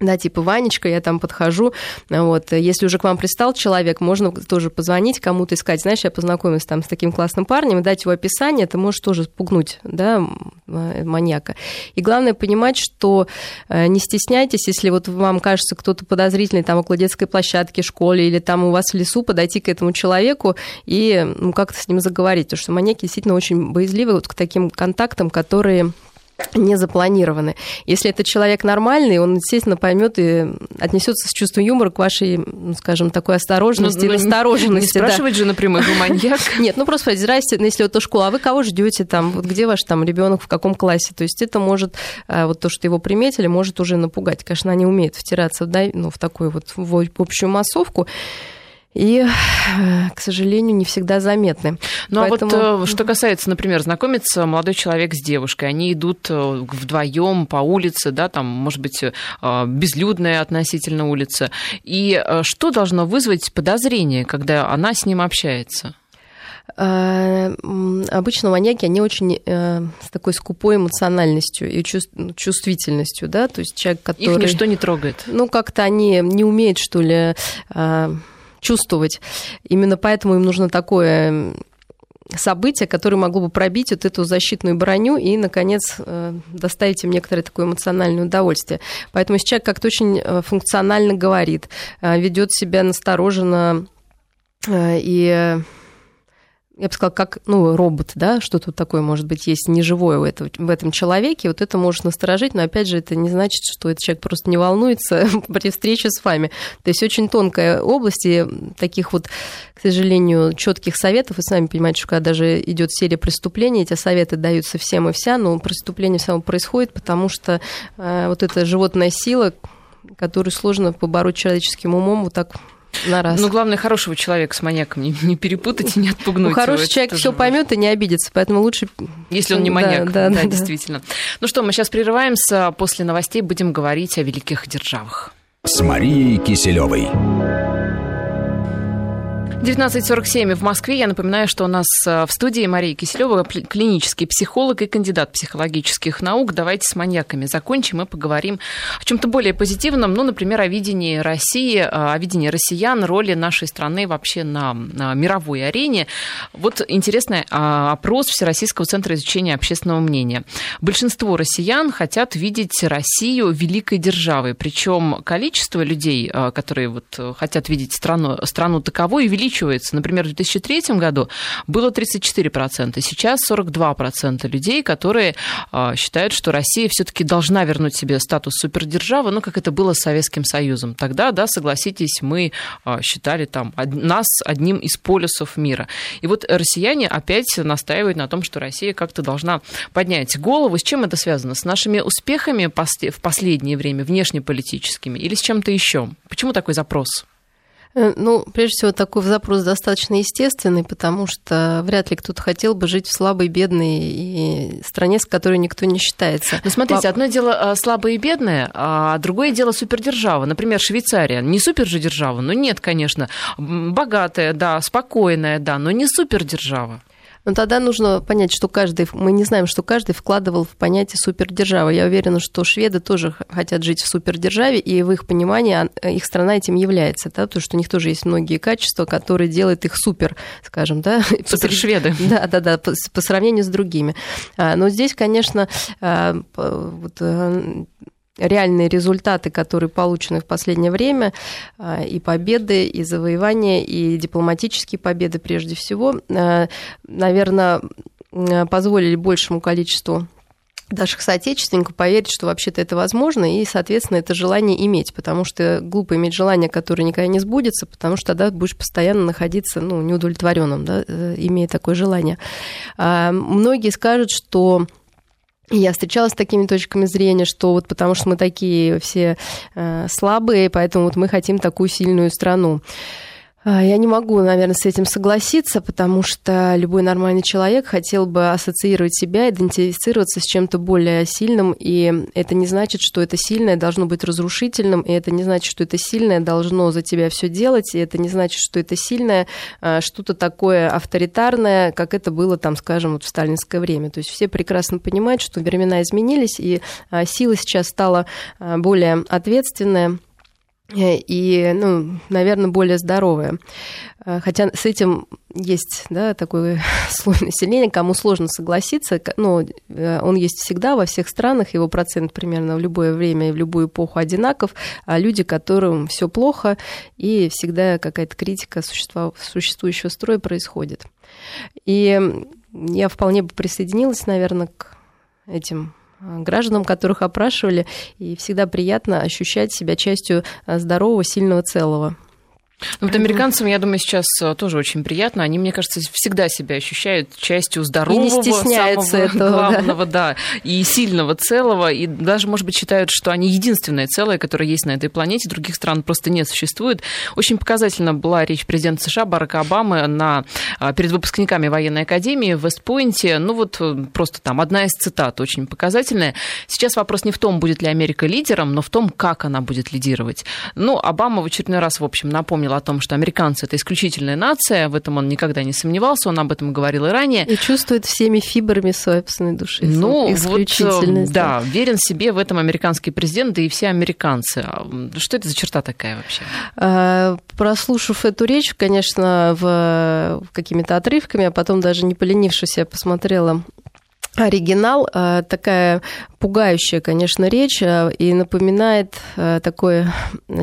да, типа Ванечка, я там подхожу, вот, если уже к вам пристал человек, можно тоже позвонить кому-то и сказать, знаешь, я познакомилась там с таким классным парнем, дать его описание, это может тоже спугнуть, да, маньяка. И главное понимать, что э, не стесняйтесь, если вот вам кажется кто-то подозрительный там около детской площадки, школе или там у вас в лесу, подойти к этому человеку и ну, как-то с ним заговорить, потому что маньяки действительно очень боязливы вот к таким контактам, которые не запланированы. Если это человек нормальный, он, естественно, поймет и отнесется с чувством юмора к вашей, ну, скажем, такой осторожности ну, и настороженности. Не спрашивать да. же напрямую, вы маньяк. Нет, ну просто спросить, здрасте, ну, если это школа, а вы кого ждете там, вот где ваш там ребенок, в каком классе? То есть это может, а, вот то, что его приметили, может уже напугать. Конечно, они умеют втираться в, ну, в такую вот в общую массовку. И, к сожалению, не всегда заметны. Ну Поэтому... а вот что касается, например, знакомится молодой человек с девушкой, они идут вдвоем по улице, да, там, может быть, безлюдная относительно улица, и что должно вызвать подозрение, когда она с ним общается? Э, обычно маньяки, они очень э, с такой скупой эмоциональностью и чувствительностью, да, то есть человек, который... Их ничто не трогает. Ну, как-то они не умеют, что ли, э, чувствовать. Именно поэтому им нужно такое событие, которое могло бы пробить вот эту защитную броню и, наконец, доставить им некоторое такое эмоциональное удовольствие. Поэтому если человек как-то очень функционально говорит, ведет себя настороженно и я бы сказала, как ну, робот, да, что тут такое может быть есть неживое у этого, в этом человеке, вот это может насторожить, но опять же это не значит, что этот человек просто не волнуется при встрече с вами. То есть очень тонкая область, и таких вот, к сожалению, четких советов, вы сами понимаете, что когда даже идет серия преступлений, эти советы даются всем и вся, но преступление равно происходит, потому что э, вот эта животная сила, которую сложно побороть человеческим умом, вот так на раз. Ну, главное, хорошего человека с маньяком не, не перепутать и не отпугнуть. Ну, хороший его, человек все поймет и не обидится, поэтому лучше... Если он не маньяк, да, да, да, да, действительно. Ну что, мы сейчас прерываемся, после новостей будем говорить о великих державах. С Марией Киселевой. 19.47 в Москве. Я напоминаю, что у нас э, в студии Мария Киселева, клинический психолог и кандидат психологических наук. Давайте с маньяками закончим и поговорим о чем-то более позитивном, ну, например, о видении России, э, о видении россиян, роли нашей страны вообще на, на мировой арене. Вот интересный а, опрос Всероссийского центра изучения общественного мнения. Большинство россиян хотят видеть Россию великой державой, причем количество людей, э, которые вот хотят видеть страну, страну таковой, увеличивается увеличивается. Например, в 2003 году было 34%, сейчас 42% людей, которые а, считают, что Россия все-таки должна вернуть себе статус супердержавы, ну, как это было с Советским Союзом. Тогда, да, согласитесь, мы а, считали там нас одним из полюсов мира. И вот россияне опять настаивают на том, что Россия как-то должна поднять голову. С чем это связано? С нашими успехами в последнее время, внешнеполитическими, или с чем-то еще? Почему такой запрос? Э, ну, прежде всего, такой запрос достаточно естественный, потому что вряд ли кто-то хотел бы жить в слабой, бедной и стране, с которой никто не считается. Ну, смотрите, одно дело а, слабое и бедное, а другое дело супердержава. Например, Швейцария. Не супердержава, но нет, конечно. Богатая, да, спокойная, да, но не супердержава. Но тогда нужно понять, что каждый, мы не знаем, что каждый вкладывал в понятие супердержава. Я уверена, что шведы тоже хотят жить в супердержаве, и в их понимании их страна этим является, да, потому что у них тоже есть многие качества, которые делают их супер, скажем, да. Супершведы. Да, да, да, по, по сравнению с другими. А, но здесь, конечно, а, вот, э, реальные результаты, которые получены в последнее время, а, и победы, и завоевания, и дипломатические победы прежде всего, а, наверное, позволили большему количеству наших соотечественников поверить, что вообще-то это возможно, и, соответственно, это желание иметь, потому что глупо иметь желание, которое никогда не сбудется, потому что тогда будешь постоянно находиться ну, неудовлетворенным, да, э, имея такое желание. А, многие скажут, что я встречалась с такими точками зрения, что вот потому что мы такие все э, слабые, поэтому вот мы хотим такую сильную страну. А, я не могу, наверное, с этим согласиться, потому что любой нормальный человек хотел бы ассоциировать себя, идентифицироваться с чем-то более сильным, и это не значит, что это сильное должно быть разрушительным, и это не значит, что это сильное должно за тебя все делать, и это не значит, что это сильное а, что-то такое авторитарное, как это было там, скажем, вот в сталинское время. То есть все прекрасно понимают, что времена изменились, и а, сила сейчас стала более ответственная, и, ну, наверное, более здоровая. Э, хотя с этим есть да, такой слой населения, кому сложно согласиться, но э, он есть всегда во всех странах, его процент примерно в любое время и в любую эпоху одинаков, а люди, которым все плохо, и всегда какая-то критика существующего строя происходит. И я вполне бы присоединилась, наверное, к этим Э, гражданам, которых опрашивали, и всегда приятно ощущать себя частью э, здорового, сильного целого. Ну, вот американцам, я думаю, сейчас э, тоже очень приятно. Они, мне кажется, всегда себя ощущают частью здорового, и не стесняются самого этого, главного, да. да, и сильного целого. И даже, может быть, считают, что они единственное целое, которое есть на этой планете. Других стран просто не существует. Очень показательно была речь президента США Барака Обамы на, а, перед выпускниками военной академии в Вестпойнте. Ну, вот э, просто там одна из цитат очень показательная. Сейчас вопрос не в том, будет ли Америка лидером, но в том, как она будет лидировать. Ну, Обама в очередной раз, в общем, напомнил напомнил о том, что американцы это исключительная нация, в этом он никогда не сомневался, он об этом говорил и ранее. И чувствует всеми фибрами собственной души. Ну, вот, да, верен себе в этом американский президент, да и все американцы. А, что это за черта такая вообще? А, прослушав эту речь, конечно, в какими-то отрывками, а потом даже не поленившись, я посмотрела оригинал, а, такая пугающая, конечно, речь а, и напоминает а, такой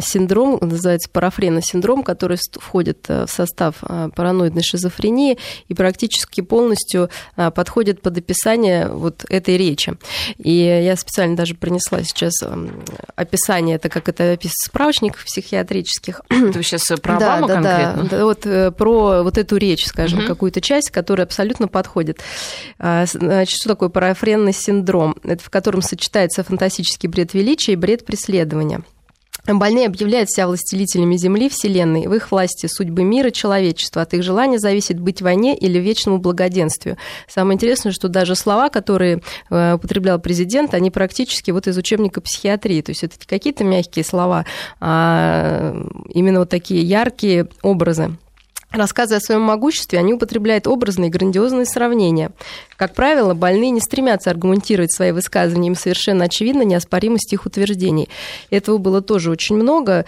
синдром, называется парафрена синдром, который входит в состав параноидной шизофрении и практически полностью подходит под описание вот этой речи. И я специально даже принесла сейчас описание, это как это описано в справочниках психиатрических. Это сейчас про Обаму да, конкретно? Да, да, вот э, про вот эту речь, скажем, угу. какую-то часть, которая абсолютно подходит. Значит, что такое парафренный синдром? Это в котором сочетается фантастический бред величия и бред преследования. Больные объявляют себя властелителями Земли, Вселенной. В их власти судьбы мира, человечества. От их желания зависит быть в войне или вечному благоденствию. Самое интересное, что даже слова, которые э, употреблял президент, они практически вот из учебника психиатрии. То есть это какие-то мягкие слова, а именно вот такие яркие образы. Рассказывая о своем могуществе, они употребляют образные грандиозные сравнения. Как правило, больные не стремятся аргументировать свои высказывания, им совершенно очевидна неоспоримость их утверждений. Этого было тоже очень много.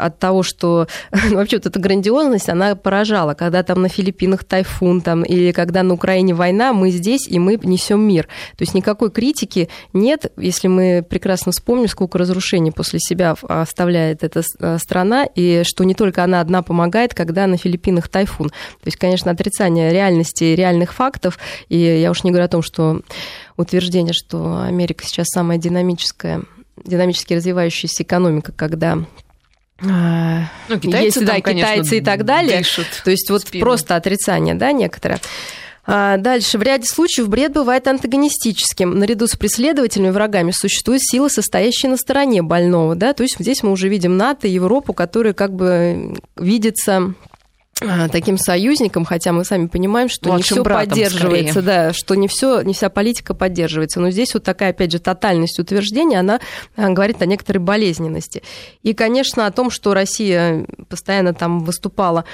От того, что ну, вообще вот эта грандиозность, она поражала. Когда там на Филиппинах тайфун, там, или когда на Украине война, мы здесь, и мы несем мир. То есть никакой критики нет, если мы прекрасно вспомним, сколько разрушений после себя оставляет эта э, страна, и что не только она одна помогает, когда на Филиппинах тайфун. То есть, конечно, отрицание реальности, реальных фактов, и я уж не говорю о том, что утверждение, что Америка сейчас самая динамическая динамически развивающаяся экономика, когда ну, китайцы есть, там, да, конечно, китайцы и так далее. Дышат То есть вот спину. просто отрицание, да, некоторое. А дальше. В ряде случаев бред бывает антагонистическим. Наряду с преследователями, врагами существуют силы, состоящие на стороне больного. Да? То есть здесь мы уже видим НАТО, Европу, которые как бы видятся а, таким союзником, хотя мы сами понимаем, что Младшим не все поддерживается, скорее. да, что не все, не вся политика поддерживается. Но здесь вот такая, опять же, тотальность утверждения, она а, говорит о некоторой болезненности. И, конечно, о том, что Россия постоянно там выступала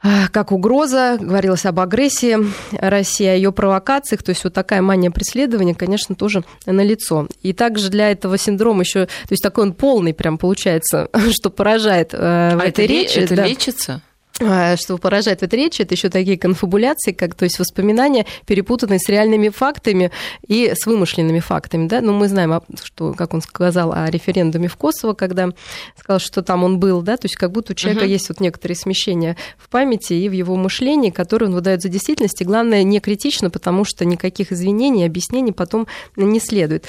а, как угроза, говорилось об агрессии России, о ее провокациях, то есть вот такая мания преследования, конечно, тоже налицо. И также для этого синдрома еще, то есть такой он полный прям получается, что поражает э, в а этой это речи. Это да. лечится? А, что поражает в этой речи, это еще такие конфабуляции, как, то есть воспоминания, перепутанные с реальными фактами и с вымышленными фактами. Да? Ну, мы знаем, что, как он сказал о референдуме в Косово, когда сказал, что там он был, да, то есть как будто у человека uh-huh. есть вот некоторые смещения в памяти и в его мышлении, которые он выдает за действительность, и главное, не критично, потому что никаких извинений, объяснений потом не следует.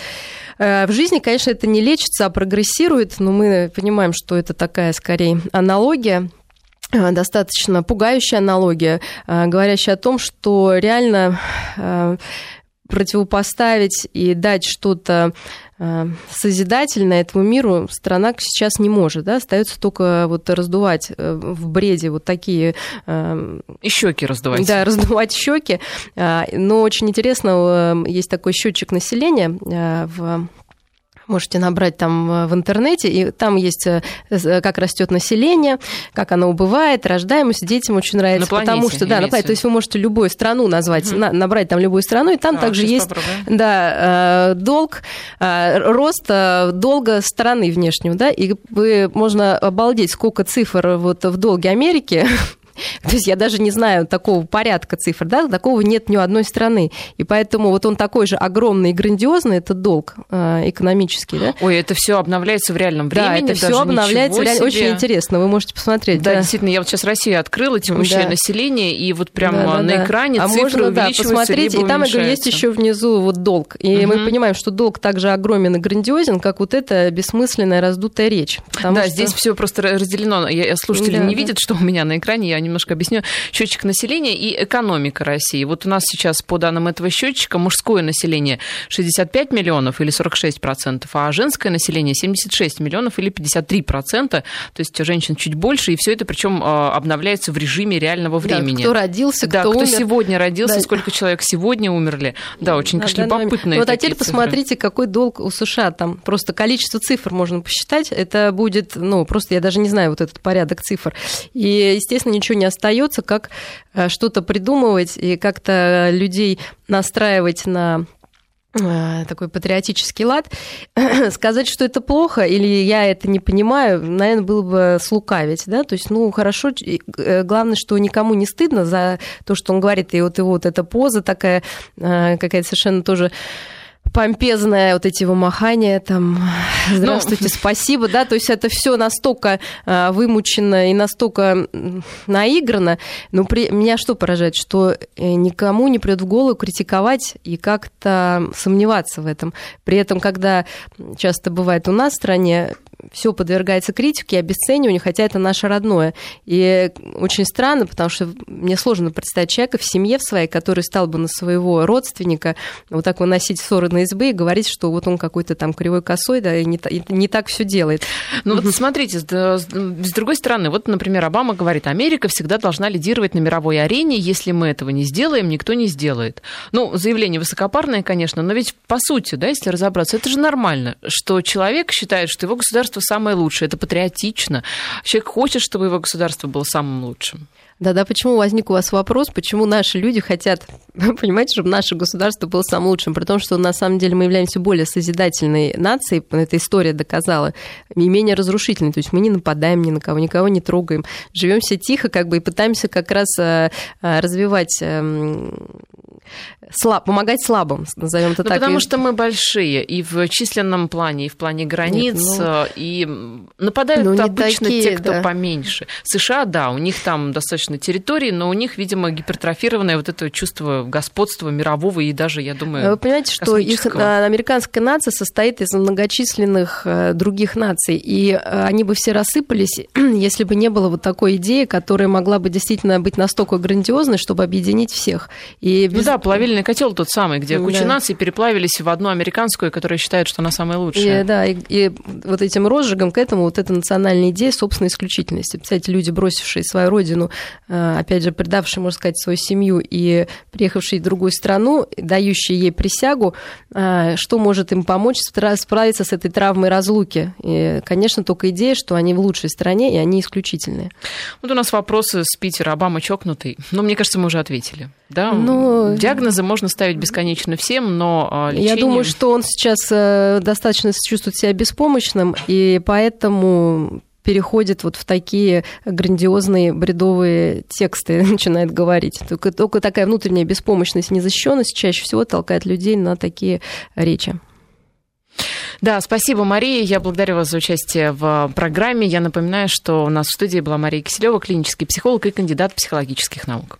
Э, в жизни, конечно, это не лечится, а прогрессирует, но мы понимаем, что это такая, скорее, аналогия Э, достаточно пугающая аналогия, э, говорящая о том, что реально э, противопоставить и дать что-то созидательное этому миру страна сейчас не может, да, остается только вот раздувать в бреде вот такие... И щеки раздувать. Да, раздувать щеки. Но очень интересно, есть такой счетчик населения в Можете набрать там э, в интернете, и там есть э, э, как растет население, как оно убывает, рождаемость. Детям очень нравится, на планете, потому что да, на планете. То есть вы можете любую страну назвать, угу. набрать там любую страну, и там а, также есть да, долг, рост долга страны внешнего, да, и вы можно обалдеть, сколько цифр вот в долге Америки То есть я даже не знаю такого порядка цифр, да, такого нет ни у одной страны. И поэтому вот он такой же огромный и грандиозный, этот долг э, экономический, да. Ой, это все обновляется в реальном времени. Да, это все обновляется. Реально, очень интересно, вы можете посмотреть. Да, да, действительно, я вот сейчас Россию открыла, текущее да. население, и вот прямо да, да, на да. экране а цифры можно, да, посмотреть, и там, я говорю, есть еще внизу вот долг. И угу. мы понимаем, что долг также огромен и грандиозен, как вот эта бессмысленная раздутая речь. Да, что... здесь все просто разделено. Я, слушатели да, не да. видят, что у меня на экране, я немножко объясню. Счетчик населения и экономика России. Вот у нас сейчас, по данным этого счетчика, мужское население 65 миллионов или 46 процентов, а женское население 76 миллионов или 53 процента. То есть женщин чуть больше, и все это причем а, обновляется в режиме реального времени. Да, кто родился, да, кто, кто умер. сегодня родился, да. сколько человек сегодня умерли. Да, очень, конечно, любопытно. Вот а теперь цифры. посмотрите, какой долг у США там. Просто количество цифр можно посчитать. Это будет, ну, просто я даже не знаю вот этот порядок цифр. И, естественно, ничего не остается, как э, что-то придумывать и как-то людей настраивать на э, такой патриотический лад, сказать, что это плохо или я это не понимаю, наверное, было бы слукавить, да, то есть, ну, хорошо, э, главное, что никому не стыдно за то, что он говорит, и вот его вот эта поза такая какая-то совершенно тоже помпезное вот эти вымахания, там, здравствуйте, ну, спасибо, да, то есть это все настолько а, вымучено и настолько наиграно, но при... меня что поражает, что э, никому не придет в голову критиковать и как-то сомневаться в этом. При этом, когда часто бывает у нас в стране, все подвергается критике и обесцениванию, хотя это наше родное. И очень странно, потому что мне сложно представить человека в семье в своей, который стал бы на своего родственника вот так выносить ссоры на избы и говорить, что вот он какой-то там кривой косой, да, и не, и не так все делает. Ну вот смотрите, с, с другой стороны, вот, например, Обама говорит, Америка всегда должна лидировать на мировой арене, если мы этого не сделаем, никто не сделает. Ну, заявление высокопарное, конечно, но ведь по сути, да, если разобраться, это же нормально, что человек считает, что его государство государство самое лучшее, это патриотично. Человек хочет, чтобы его государство было самым лучшим. Да-да, почему возник у вас вопрос, почему наши люди хотят, понимаете, чтобы наше государство было самым лучшим, при том, что на самом деле мы являемся более созидательной нацией, эта история доказала, и менее разрушительной, то есть мы не нападаем ни на кого, никого не трогаем, живем все тихо, как бы, и пытаемся как раз э, э, развивать эм, слаб, помогать слабым, назовем это ну, так. Потому что мы большие и в численном плане, и в плане границ, Нет, ну... и нападают ну, обычно такие, те, кто да. поменьше. США, да, у них там достаточно территории, но у них, видимо, гипертрофированное вот это чувство господства мирового и даже, я думаю, Вы понимаете, что их э, американская нация состоит из многочисленных э, других наций, и э, они бы все рассыпались, если бы не было вот такой идеи, которая могла бы действительно быть настолько грандиозной, чтобы объединить всех. И без... Ну да, плавильный котел тот самый, где куча да. наций переплавились в одну американскую, которая считает, что она самая лучшая. И, да, и, и вот этим розжигом к этому вот эта национальная идея собственной исключительности. Представляете, люди, бросившие свою родину, э, опять же, предавшие, можно сказать, свою семью и приехавшие в другую страну, дающие ей присягу, э, что может им помочь справиться с этой травмой разлуки? И, конечно, только идея, что они в лучшей стране, и они исключительные. Вот у нас вопросы с Питера. Обама чокнутый. Но мне кажется, мы уже ответили. Да, ну, диагнозы можно ставить бесконечно всем, но лечение... Я думаю, что он сейчас э, достаточно чувствует себя беспомощным, и поэтому переходит вот в такие грандиозные бредовые тексты, начинает говорить. Только, только такая внутренняя беспомощность, незащищенность чаще всего толкает людей на такие речи. Да, спасибо, Мария. Я благодарю вас за участие в программе. Я напоминаю, что у нас в студии была Мария Киселева, клинический психолог и кандидат психологических наук.